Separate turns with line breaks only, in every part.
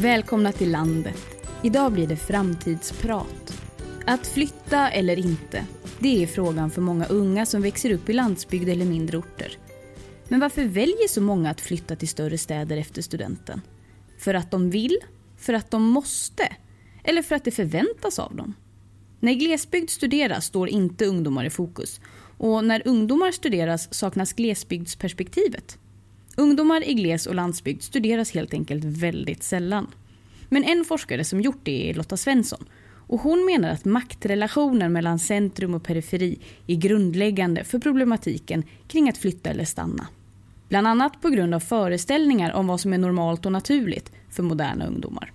Välkomna till landet. Idag blir det framtidsprat. Att flytta eller inte, det är frågan för många unga som växer upp i landsbygd eller mindre orter. Men varför väljer så många att flytta till större städer efter studenten? För att de vill? För att de måste? Eller för att det förväntas av dem? När glesbygd studeras står inte ungdomar i fokus. Och när ungdomar studeras saknas glesbygdsperspektivet. Ungdomar i gles och landsbygd studeras helt enkelt väldigt sällan. Men en forskare som gjort det är Lotta Svensson. Och hon menar att maktrelationen mellan centrum och periferi är grundläggande för problematiken kring att flytta eller stanna. Bland annat på grund av föreställningar om vad som är normalt och naturligt för moderna ungdomar.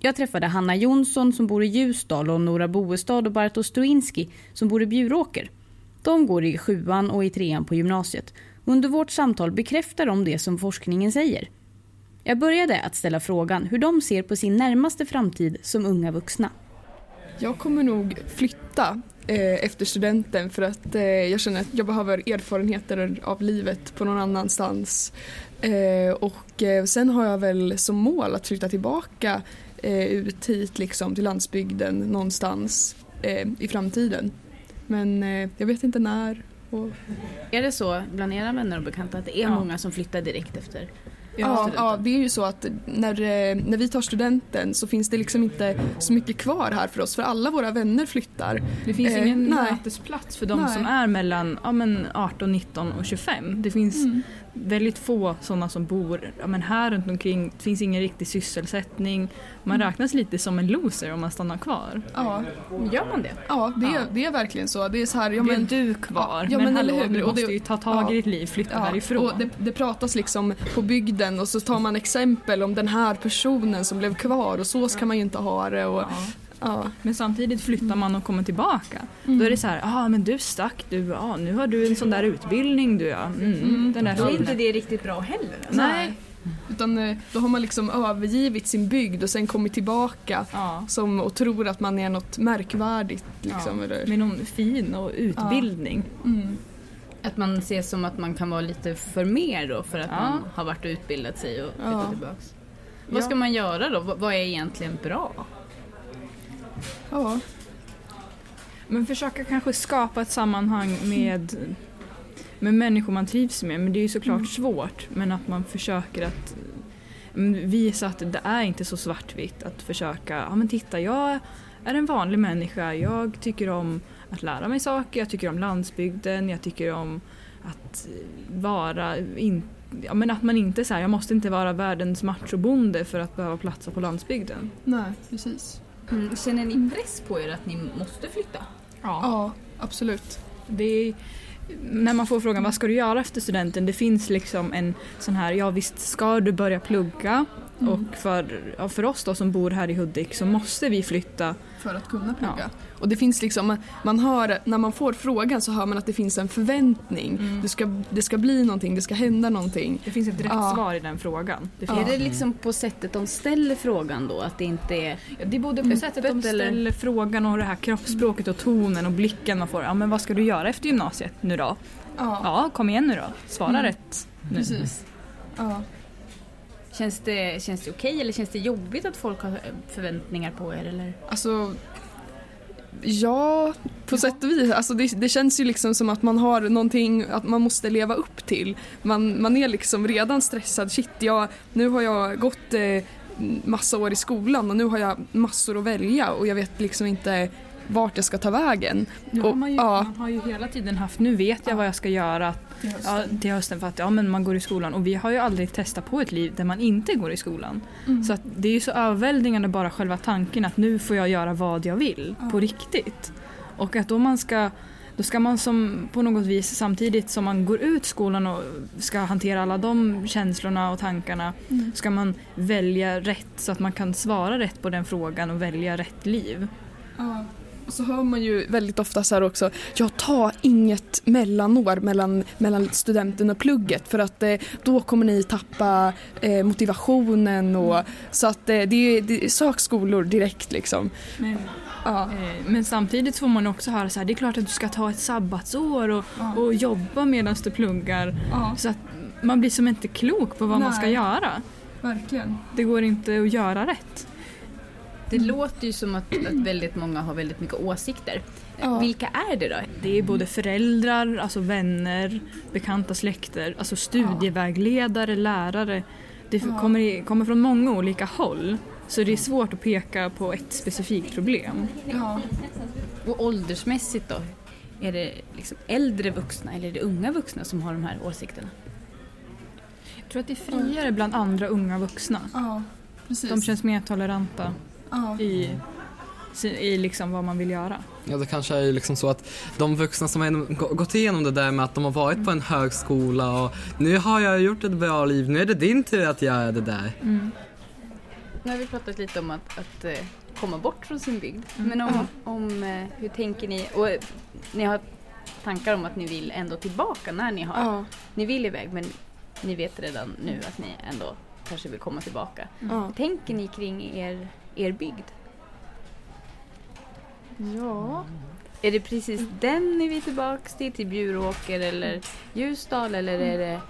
Jag träffade Hanna Jonsson som bor i Ljusdal och Nora Boestad och Bartosz Struinski som bor i Bjuråker. De går i sjuan och i trean på gymnasiet. Under vårt samtal bekräftar de det som forskningen säger. Jag började att ställa frågan hur de ser på sin närmaste framtid som unga vuxna.
Jag kommer nog flytta eh, efter studenten för att eh, jag känner att jag behöver erfarenheter av livet på någon annanstans. Eh, och eh, sen har jag väl som mål att flytta tillbaka eh, ut hit liksom till landsbygden någonstans eh, i framtiden. Men eh, jag vet inte när.
Är det så bland era vänner och bekanta att det är ja. många som flyttar direkt efter
Ja, ja, det är ju så att när, eh, när vi tar studenten så finns det liksom inte så mycket kvar här för oss för alla våra vänner flyttar.
Det finns eh, ingen nej. mötesplats för de nej. som är mellan ja, men 18, 19 och 25. Det finns mm. väldigt få sådana som bor ja, men här runt omkring. Det finns ingen riktig sysselsättning. Man mm. räknas lite som en loser om man stannar kvar.
Ja. Gör man det?
Ja, det, ja. det är verkligen så. Det är, så här,
ja, men, det är du kvar. Ja, men, men hallå, du måste ju ta tag i ditt liv, flytta ja, härifrån.
Och det, det pratas liksom på bygden den och så tar man exempel om den här personen som blev kvar och så ska man ju inte ha det. Och,
Ja. Men samtidigt flyttar man och kommer tillbaka. Mm. Då är det så här, ja ah, men du stack du, ah, nu har du en sån där utbildning du ja. Mm,
mm. Den där då är inte det riktigt bra heller.
Alltså. Nej.
Utan eh, då har man liksom övergivit sin bygd och sen kommit tillbaka ja. som, och tror att man är något märkvärdigt. Liksom,
ja. eller? Med någon fin och utbildning. Ja. Mm.
Att man ser som att man kan vara lite för mer då för att ja. man har varit och utbildat sig och flyttat ja. tillbaks. Vad ska man göra då? Vad är egentligen bra?
Ja. Men försöka kanske skapa ett sammanhang med, med människor man trivs med. Men det är ju såklart mm. svårt. Men att man försöker att mm, visa att det är inte så svartvitt. Att försöka, ja men titta jag är en vanlig människa. Jag tycker om att lära mig saker, jag tycker om landsbygden, jag tycker om att vara in, ja, men att man inte säger jag måste inte vara världens machobonde för att behöva platsa på landsbygden.
Nej, precis.
Mm. Känner ni press på er att ni måste flytta?
Ja, ja absolut.
Det är, när man får frågan vad ska du göra efter studenten, det finns liksom en sån här, ja visst ska du börja plugga mm. och för, ja, för oss då som bor här i Hudik så måste vi flytta
för att kunna plugga. Ja. Och det finns liksom, man hör, när man får frågan så hör man att det finns en förväntning. Mm. Det, ska, det ska bli någonting, det ska hända någonting.
Det finns ett rätt ja. svar i den frågan.
Det Är det liksom på sättet de ställer frågan då? Att det inte är
ja, Det är både på sättet de ställer eller? frågan och det här kroppsspråket och tonen och blicken man får. Ja men vad ska du göra efter gymnasiet nu då? Ja, ja kom igen nu då. Svara mm. rätt nu.
Precis. Ja.
Känns det, känns det okej eller känns det jobbigt att folk har förväntningar på er? Eller?
Alltså, ja, på ja. sätt och vis. Alltså det, det, känns ju liksom som att man har någonting att man måste leva upp till. Man, man är liksom redan stressad. Shit, jag, nu har jag gått eh, massa år i skolan och nu har jag massor att välja och jag vet liksom inte vart jag ska ta vägen.
Nu har man, ju, ja. man har ju hela tiden haft, nu vet jag vad jag ska göra till hösten, ja, till hösten för att ja, men man går i skolan och vi har ju aldrig testat på ett liv där man inte går i skolan. Mm. Så det är ju så överväldigande bara själva tanken att nu får jag göra vad jag vill ja. på riktigt. Och att då man ska då ska man som på något vis samtidigt som man går ut skolan och ska hantera alla de känslorna och tankarna mm. ska man välja rätt så att man kan svara rätt på den frågan och välja rätt liv.
Ja. Så hör man ju väldigt ofta så här också, ja ta inget mellanår mellan, mellan studenten och plugget för att eh, då kommer ni tappa eh, motivationen och så att eh, det, det sök skolor direkt liksom.
Men, ja. Eh, men samtidigt får man också höra så här, det är klart att du ska ta ett sabbatsår och, ja. och jobba medan du pluggar. Ja. Så att man blir som inte klok på vad Nej. man ska göra.
verkligen.
Det går inte att göra rätt.
Det låter ju som att, att väldigt många har väldigt mycket åsikter.
Ja.
Vilka är det då?
Det är både föräldrar, alltså vänner, bekanta släkter, alltså studievägledare, lärare. Det
Ja.
kommer, i- kommer från många olika håll. Så det är svårt att peka på ett specifikt problem.
Ja.
Och åldersmässigt då? Är det liksom äldre vuxna eller är det unga vuxna som har de här åsikterna?
Jag tror att det är friare bland andra unga vuxna.
ja, precis.
De känns mer toleranta
ja.
i, i liksom vad man vill göra.
Ja, det kanske är ju liksom så att de vuxna som har gå- gått igenom det där med att de har varit på en högskola och nu har jag gjort ett bra liv, nu är det din tur att göra det där.
Nu har vi pratat lite om att, att eh, komma bort från sin bygd.
Mm.
Men om, om eh, hur tänker ni? Och eh, ni har tankar om att ni vill ändå tillbaka när ni har,
Ja.
ni vill iväg men ni vet redan nu att ni ändå kanske vill komma tillbaka.
Ja.
Hur tänker ni kring er, er bygd?
ja.
Är det precis den ni vill tillbaka till, till Bjuråker eller Ljusdal eller är det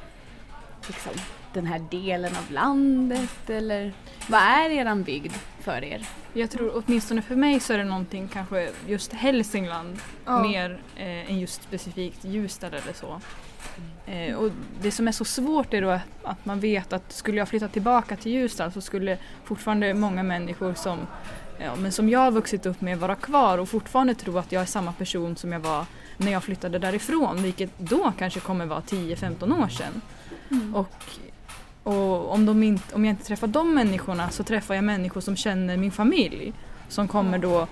liksom den här delen av landet eller vad är eran bygd för er?
Jag tror åtminstone för mig så är det någonting kanske just Hälsingland
Ja.
mer eh, än just specifikt Ljusdal eller så. Eh, och det som är så svårt är då att, att man vet att skulle jag flytta tillbaka till Ljusdal så skulle fortfarande många människor som, ja, men som jag har vuxit upp med vara kvar och fortfarande tro att jag är samma person som jag var när jag flyttade därifrån vilket då kanske kommer vara 10-15 år sedan. Och, och om, de inte, om jag inte träffar de människorna så träffar jag människor som känner min familj. Som kommer då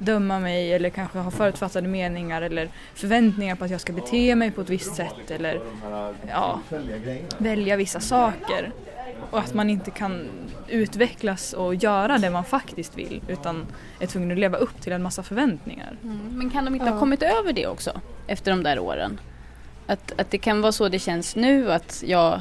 döma mig eller kanske ha förutfattade meningar eller förväntningar på att jag ska bete mig på ett visst sätt eller ja, välja vissa saker. Och att man inte kan utvecklas och göra det man faktiskt vill utan är tvungen att leva upp till en massa förväntningar.
Men kan de inte
Ja.
ha kommit över det också efter de där åren? Att, att det kan vara så det känns nu att jag,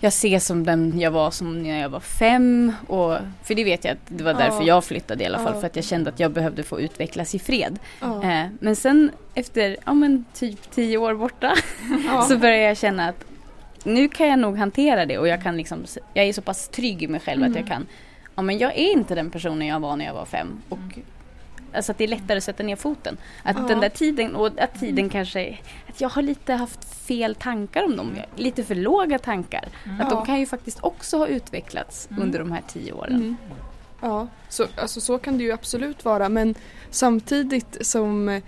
jag ses som den jag var som när jag var fem. Och, för det vet jag att det var därför
Ja.
jag flyttade i alla fall.
Ja.
För att jag kände att jag behövde få utvecklas i fred.
Ja.
Eh, men sen efter ja, men typ tio år borta så börjar jag känna att nu kan jag nog hantera det och jag kan liksom, jag är så pass trygg i mig själv att jag kan, ja men jag är inte den personen jag var när jag var fem. Och, Alltså att det är lättare att sätta ner foten. Att
Ja.
den där tiden, och att tiden kanske, att jag har lite haft fel tankar om dem. Lite för låga tankar. Att
Ja.
de kan ju faktiskt också ha utvecklats under de här tio åren.
Mm. Ja, så, alltså, så kan det ju absolut vara men samtidigt som eh,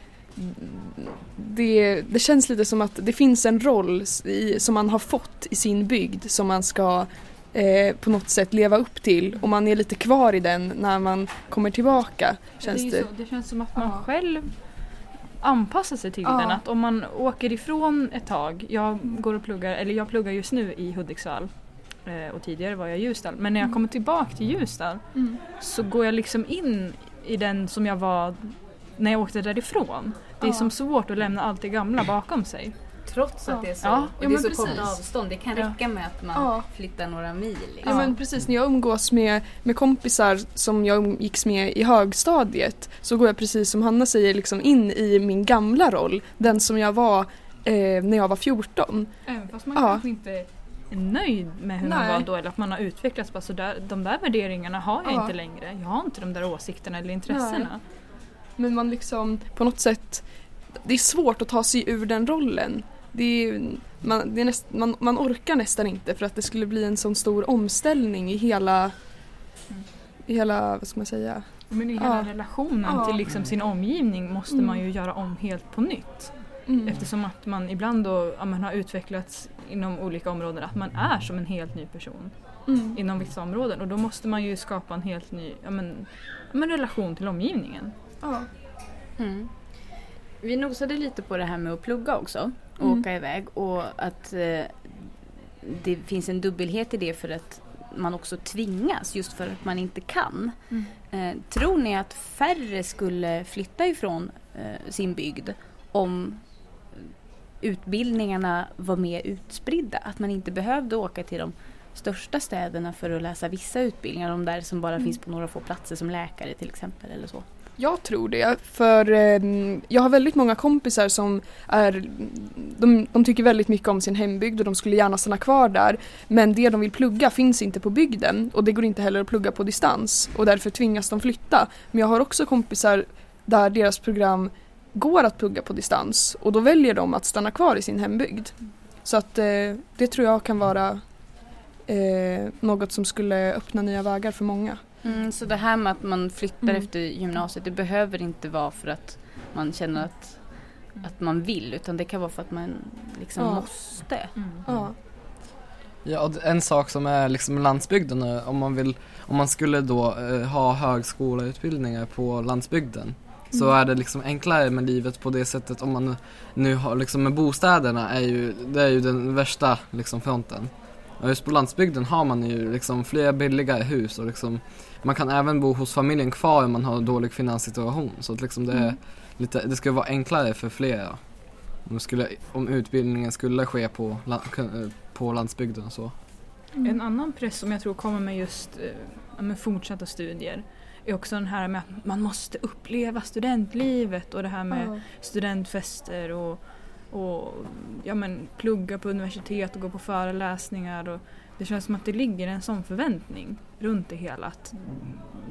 det, det känns lite som att det finns en roll i, som man har fått i sin bygd som man ska eh, på något sätt leva upp till och man är lite kvar i den när man kommer tillbaka. Känns
det,
det,
så, det känns som att man
Ja.
själv anpassar sig till
Ja.
den. Att om man åker ifrån ett tag, jag går och pluggar, eller jag pluggar just nu i Hudiksvall eh, och tidigare var jag i Ljusdal. Men när jag kommer tillbaka till Ljusdal
Mm.
så går jag liksom in i den som jag var när jag åkte därifrån. Det är
Ja.
som svårt att lämna allt det gamla bakom sig.
Trots
Ja.
att det är så,
Ja.
och
Ja,
det är så kort avstånd. Det kan
Ja.
räcka med att man
Ja.
flyttar några mil. Liksom.
Ja men precis, när jag umgås med, med kompisar som jag umgicks med i högstadiet så går jag precis som Hanna säger liksom in i min gamla roll, den som jag var eh, när jag var 14.
Även fast man
Ja.
kanske inte nöjd med hur man
Nej.
var då eller att man har utvecklats. Bara så där, de där värderingarna har jag
Ja.
inte längre. Jag har inte de där åsikterna eller intressena.
Men man liksom på något sätt, det är svårt att ta sig ur den rollen. Det är, man, det är näst, man, man orkar nästan inte för att det skulle bli en sån stor omställning i hela, i hela, vad ska man säga?
Men i hela
Ja.
relationen
Ja.
till liksom sin omgivning måste
Mm.
man ju göra om helt på nytt.
Mm.
Eftersom att man ibland då ja, man har utvecklats inom olika områden att man är som en helt ny person
Mm.
inom vissa områden och då måste man ju skapa en helt ny ja, men, ja, men relation till omgivningen.
Ja.
Mm. Vi nosade lite på det här med att plugga också
Mm.
åka iväg och att eh, det finns en dubbelhet i det för att man också tvingas just för att man inte kan.
Mm.
Eh, tror ni att färre skulle flytta ifrån eh, sin bygd om utbildningarna var mer utspridda? Att man inte behövde åka till de största städerna för att läsa vissa utbildningar, de där som bara
Mm.
finns på några få platser som läkare till exempel eller så.
Jag tror det, för eh, jag har väldigt många kompisar som är, de, de tycker väldigt mycket om sin hembygd och de skulle gärna stanna kvar där. Men det de vill plugga finns inte på bygden och det går inte heller att plugga på distans och därför tvingas de flytta. Men jag har också kompisar där deras program går att plugga på distans och då väljer de att stanna kvar i sin hembygd. Så att eh, det tror jag kan vara eh, något som skulle öppna nya vägar för många.
Mm, så det här med att man flyttar
Mm.
efter gymnasiet det behöver inte vara för att man känner att, att man vill utan det kan vara för att man liksom
Ja.
måste.
Ja.
Ja, och en sak som är liksom landsbygden, om man vill, om man skulle då eh, ha högskoleutbildningar på landsbygden så
Mm.
är det liksom enklare med livet på det sättet om man nu har liksom med bostäderna är ju, det är ju den värsta liksom fronten. Och just på landsbygden har man ju liksom fler billigare hus och liksom man kan även bo hos familjen kvar om man har dålig finanssituation så att liksom det är
Mm.
lite, det ska vara enklare för flera. Om, skulle, om utbildningen skulle ske på, på landsbygden och så.
En annan press som jag tror kommer med just eh, med fortsatta studier är också den här med att man måste uppleva studentlivet och det här med
Ja.
studentfester och, och ja, men, plugga på universitet och gå på föreläsningar. Och det känns som att det ligger en sån förväntning runt det hela. Att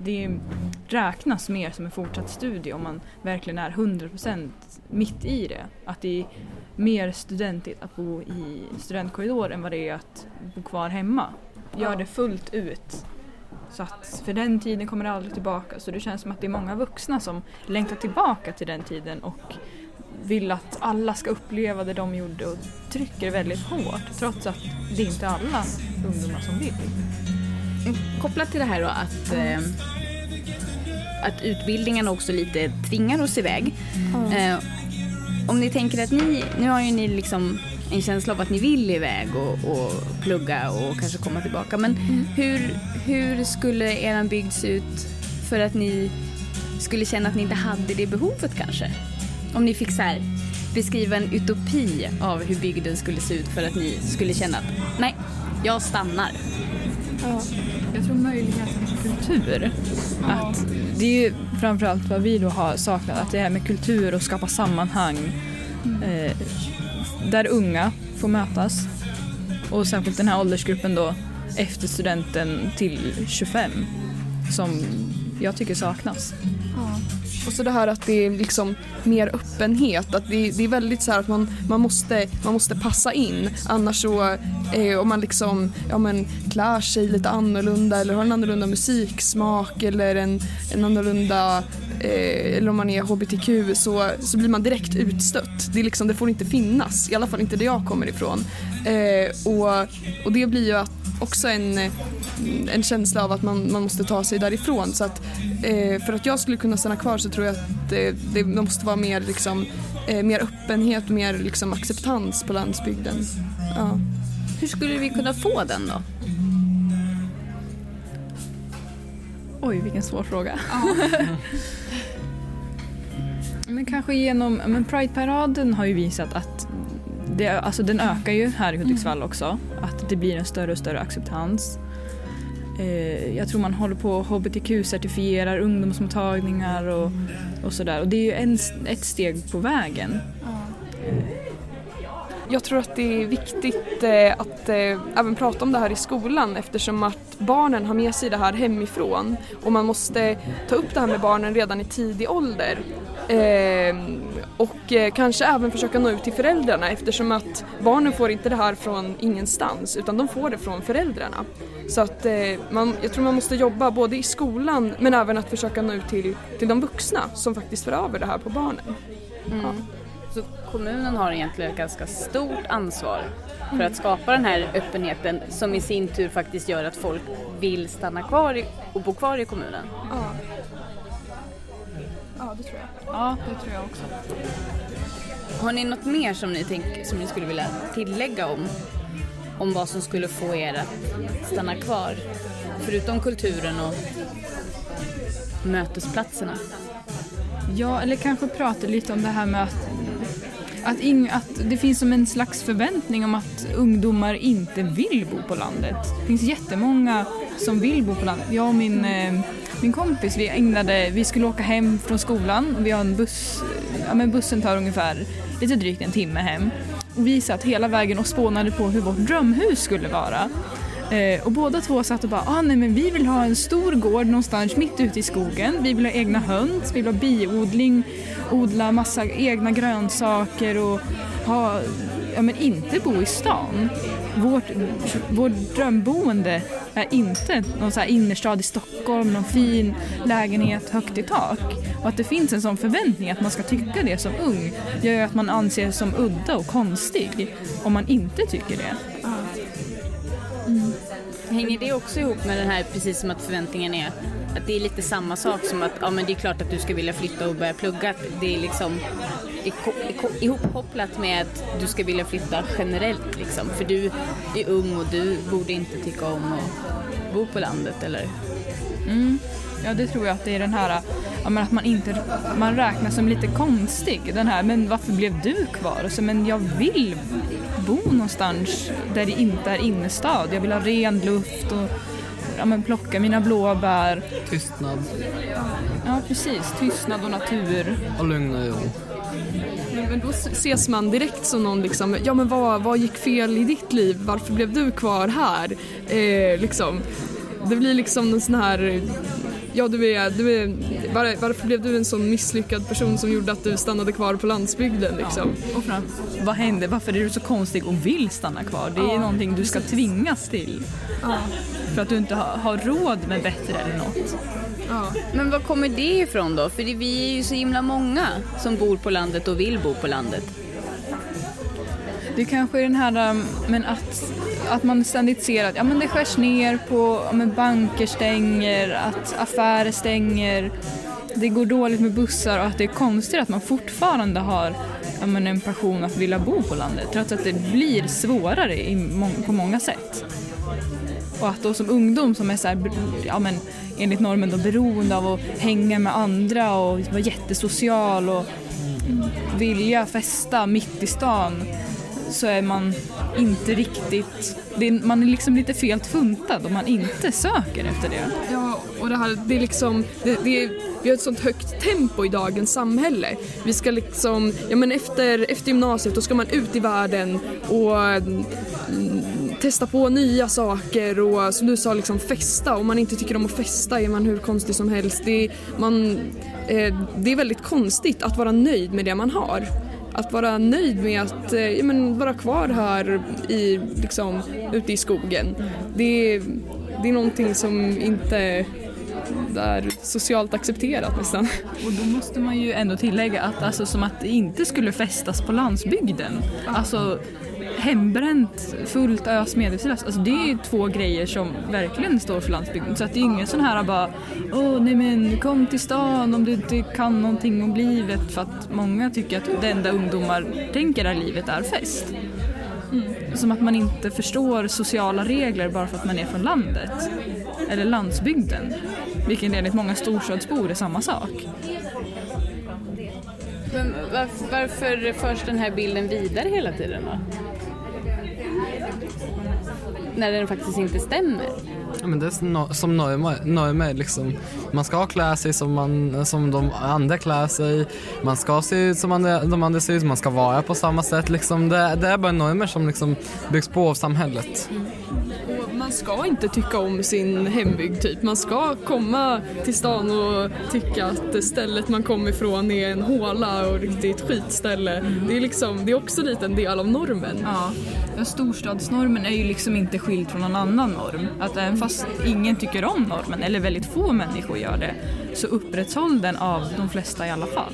det räknas mer som en fortsatt studie om man verkligen är 100% mitt i det. Att det är mer studentigt att bo i studentkorridor än vad det är att bo kvar hemma. Gör det fullt ut. Så att för den tiden kommer aldrig tillbaka. Så det känns som att det är många vuxna som längtar tillbaka till den tiden och vill att alla ska uppleva det de gjorde och trycker väldigt hårt trots att det inte är alla ungdomar som vill.
Kopplat till det här då att, eh, att utbildningen också lite tvingar oss iväg. Eh, om ni tänker att ni, nu har ju ni liksom en känsla av att ni vill iväg och, och plugga och kanske komma tillbaka. Men hur, hur skulle er bygd se ut för att ni skulle känna att ni inte hade det behovet kanske? Om ni fick så här, beskriva en utopi av hur bygden skulle se ut för att ni skulle känna att nej, jag stannar.
Ja.
Jag tror möjligheten till kultur. Att det är ju framförallt vad vi då har saknat, att det här med kultur och skapa sammanhang eh, där unga får mötas. Och särskilt den här åldersgruppen då efter studenten till 25 som jag tycker saknas.
Och så det här att det är liksom mer öppenhet, att det, det är väldigt så här att man, man, måste, man måste passa in. Annars så, eh, om man liksom, ja men klär sig lite annorlunda eller har en annorlunda musiksmak eller en, en annorlunda, eh, eller om man är hbtq så, så blir man direkt utstött. Det, är liksom, det får inte finnas, i alla fall inte där jag kommer ifrån. Eh, och, och det blir ju att också en, en känsla av att man, man måste ta sig därifrån. Så att, eh, för att jag skulle kunna stanna kvar så tror jag att det, det måste vara mer, liksom, eh, mer öppenhet och mer liksom, acceptans på landsbygden. Ja.
Hur skulle vi kunna få den då?
Oj, vilken svår fråga. men kanske genom, men Pride-paraden har ju visat att det, alltså den ökar ju här i Hudiksvall också. Att det blir en större och större acceptans. Eh, jag tror man håller på att hbtq-certifierar ungdomsmottagningar och, och sådär. Och det är ju en, ett steg på vägen.
Jag tror att det är viktigt eh, att eh, även prata om det här i skolan eftersom att barnen har med sig det här hemifrån och man måste ta upp det här med barnen redan i tidig ålder. Och eh, kanske även försöka nå ut till föräldrarna eftersom att barnen får inte det här från ingenstans utan de får det från föräldrarna. Så att eh, man, jag tror man måste jobba både i skolan men även att försöka nå ut till, till de vuxna som faktiskt för över det här på barnen.
Mm. Så kommunen har egentligen ett ganska stort ansvar för att skapa den här öppenheten som i sin tur faktiskt gör att folk vill stanna kvar i, och bo kvar i kommunen.
Ja. Ja, det tror jag.
Ja, det tror jag också.
Har ni något mer som ni, tänk, som ni skulle vilja tillägga om, om vad som skulle få er att stanna kvar? Förutom kulturen och mötesplatserna.
Ja, eller kanske prata lite om det här med att, att, ing, att det finns som en slags förväntning om att ungdomar inte vill bo på landet. Det finns jättemånga som vill bo på landet. Jag och min, eh, min kompis, vi ägnade, vi skulle åka hem från skolan och vi har en buss, ja men bussen tar ungefär lite drygt en timme hem. Och vi satt hela vägen och spånade på hur vårt drömhus skulle vara. Eh, och båda två satt och bara, ah, nej men vi vill ha en stor gård någonstans mitt ute i skogen. Vi vill ha egna höns, vi vill ha biodling, odla massa egna grönsaker och ha, ja men inte bo i stan. Vårt, vårt drömboende är inte någon så här innerstad i Stockholm, någon fin lägenhet högt i tak. Och att det finns en sån förväntning att man ska tycka det som ung gör ju att man anses som udda och konstig om man inte tycker det.
Mm. Hänger det också ihop med den här, precis som att förväntningen är att det är lite samma sak som att ja, men det är klart att du ska vilja flytta och börja plugga. Det är liksom ihopkopplat med att du ska vilja flytta generellt liksom. För du är ung och du borde inte tycka om att bo på landet eller?
Mm. Ja det tror jag att det är den här ja, att man inte man räknas som lite konstig. Den här, men varför blev du kvar? Så, men jag vill bo någonstans där det inte är innerstad. Jag vill ha ren luft och ja, men plocka mina blåbär.
Tystnad.
Ja precis, tystnad och natur.
Och lugn och ro.
Men då ses man direkt som någon liksom, ja men vad, vad gick fel i ditt liv? Varför blev du kvar här? Eh, liksom. Det blir liksom en sån här ja du är, du är var, varför blev du en sån misslyckad person som gjorde att du stannade kvar på landsbygden liksom?
Ja. Och fram, vad hände? Varför är du så konstig och vill stanna kvar? Det är ja. någonting du ska tvingas till. Ja. För att du inte har, har råd med bättre eller något.
Ja. Men var kommer det ifrån då? För vi är ju så himla många som bor på landet och vill bo på landet.
Det kanske är den här um, men att, att man ständigt ser att ja, men det skärs ner på, ja, men banker stänger, att affärer stänger, det går dåligt med bussar och att det är konstigt att man fortfarande har ja, men en passion att vilja bo på landet trots att det blir svårare i på många sätt. Och att då som ungdom som är så här, ja, men, enligt normen då beroende av att hänga med andra och vara jättesocial och vilja festa mitt i stan så är man inte riktigt, är, man är liksom lite fel funtad om man inte söker efter det.
Ja, och det här, det är liksom, det, det är, vi har ett sånt högt tempo i dagens samhälle. Vi ska liksom, ja men efter, efter gymnasiet då ska man ut i världen och mm, testa på nya saker och som du sa liksom festa. Om man inte tycker om att festa är man hur konstig som helst. Det, man, eh, det är väldigt konstigt att vara nöjd med det man har att vara nöjd med att eh, ja, men vara kvar här i, liksom, ute i skogen. Det, det är någonting som inte är socialt accepterat nästan.
Och då måste man ju ändå tillägga att alltså, som att det inte skulle festas på landsbygden. Alltså hembränt, fullt ös, medvetslöst. Alltså det är två grejer som verkligen står för landsbygden. Så att det är ingen sån här bara, åh nej men kom till stan om du inte kan någonting om livet. För att många tycker att det enda ungdomar tänker är livet är fest. Mm. Som att man inte förstår sociala regler bara för att man är från landet. Eller landsbygden. Vilket enligt många storstadsbor är samma sak.
Men varför, varför förs den här bilden vidare hela tiden då? när den faktiskt inte stämmer.
Ja, men det är som normer, liksom. Man ska klä sig som, man, som de andra klär sig. Man ska se ut som andra, de andra ser ut. Man ska vara på samma sätt. Liksom. Det, det är bara normer som liksom byggs på av samhället.
Man ska inte tycka om sin hembygd typ. Man ska komma till stan och tycka att stället man kommer ifrån är en håla och riktigt skitställe. Mm. Det är liksom, det är också lite en del av normen.
Ja. ja, storstadsnormen är ju liksom inte skild från någon annan norm. Att även fast ingen tycker om normen, eller väldigt få människor gör det, så upprätthåll den av de flesta i alla fall.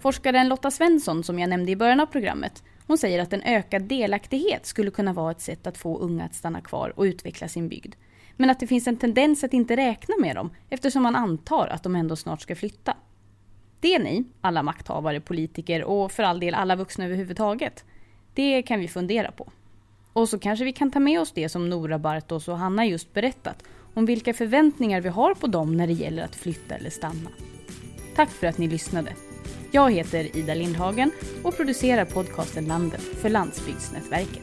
Forskaren Lotta Svensson som jag nämnde i början av programmet hon säger att en ökad delaktighet skulle kunna vara ett sätt att få unga att stanna kvar och utveckla sin bygd. Men att det finns en tendens att inte räkna med dem eftersom man antar att de ändå snart ska flytta. Det ni, alla makthavare, politiker och för all del alla vuxna överhuvudtaget, det kan vi fundera på. Och så kanske vi kan ta med oss det som Nora Bartos och Hanna just berättat om vilka förväntningar vi har på dem när det gäller att flytta eller stanna. Tack för att ni lyssnade. Jag heter Ida Lindhagen och producerar podcasten Landet för Landsbygdsnätverket.